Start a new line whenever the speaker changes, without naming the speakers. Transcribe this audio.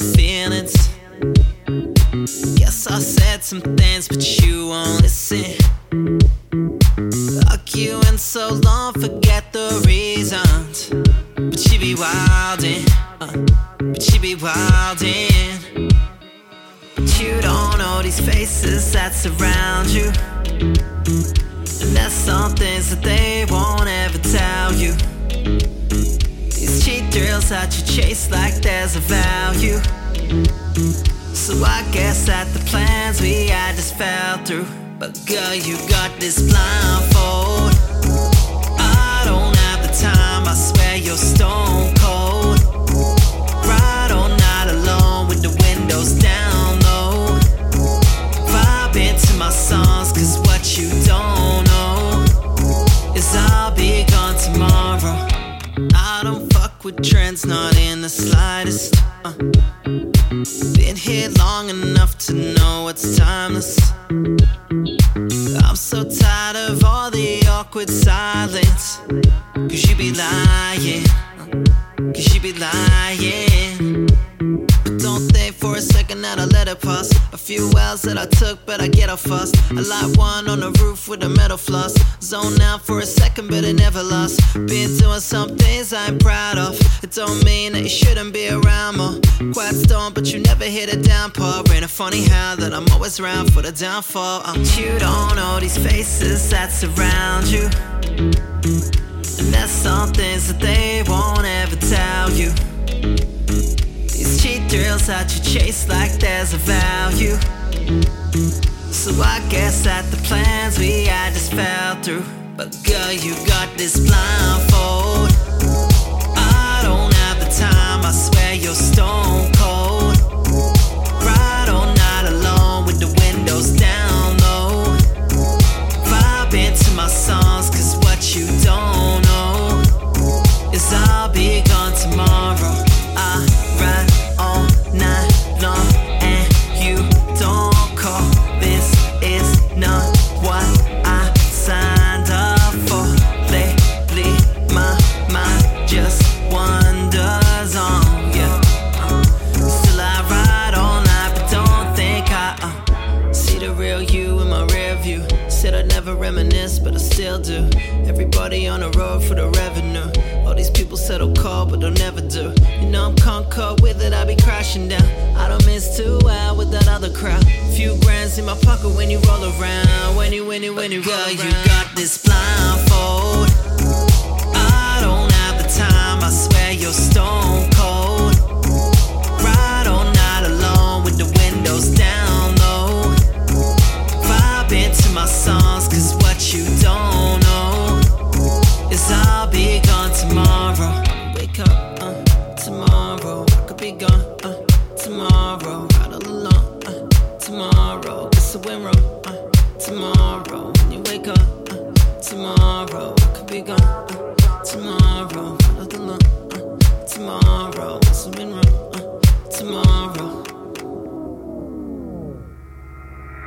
your feelings. Guess I said some things, but you won't listen. Fuck you and so long, forget the reasons. But you be wildin', uh, but you be wildin'. But you don't know these faces that surround. Thrills that you chase like there's a value. So I guess that the plans we had just fell through. But girl, you got this blindfold. I don't have the time, I swear you're stone with trends, not in the slightest. Uh. Been here long enough to know it's timeless. I'm so tired of all the awkward silence. A second that I let it pass. A few wells that I took, but I get off fast. I light one on the roof with a metal floss. Zone out for a second, but it never lost. Been doing some things I'm proud of. It don't mean that you shouldn't be around more. Quiet storm, but you never hit a downpour. Ain't it funny how that I'm always around for the downfall? I'm don't know these faces that surround you. And that's some things that they won't ever tell you. Thrills that you chase like there's a value. So I guess that the plans we had just fell through. But girl, you got this blindfold. I don't have the time, I swear you're stone cold. Ride all night alone with the windows down low. Vibe into my songs, cause what you don't know is I'll be still do. Everybody on the road for the revenue. All these people settle call, but they'll never do. You know I'm concord with it, I be crashing down. I don't miss too well with that other crowd. Few grands in my pocket when you roll around. When you, when you, when you roll around. you got this blindfold. Be gone, uh, tomorrow. Ride all alone, uh, tomorrow. It's a win road, uh, tomorrow.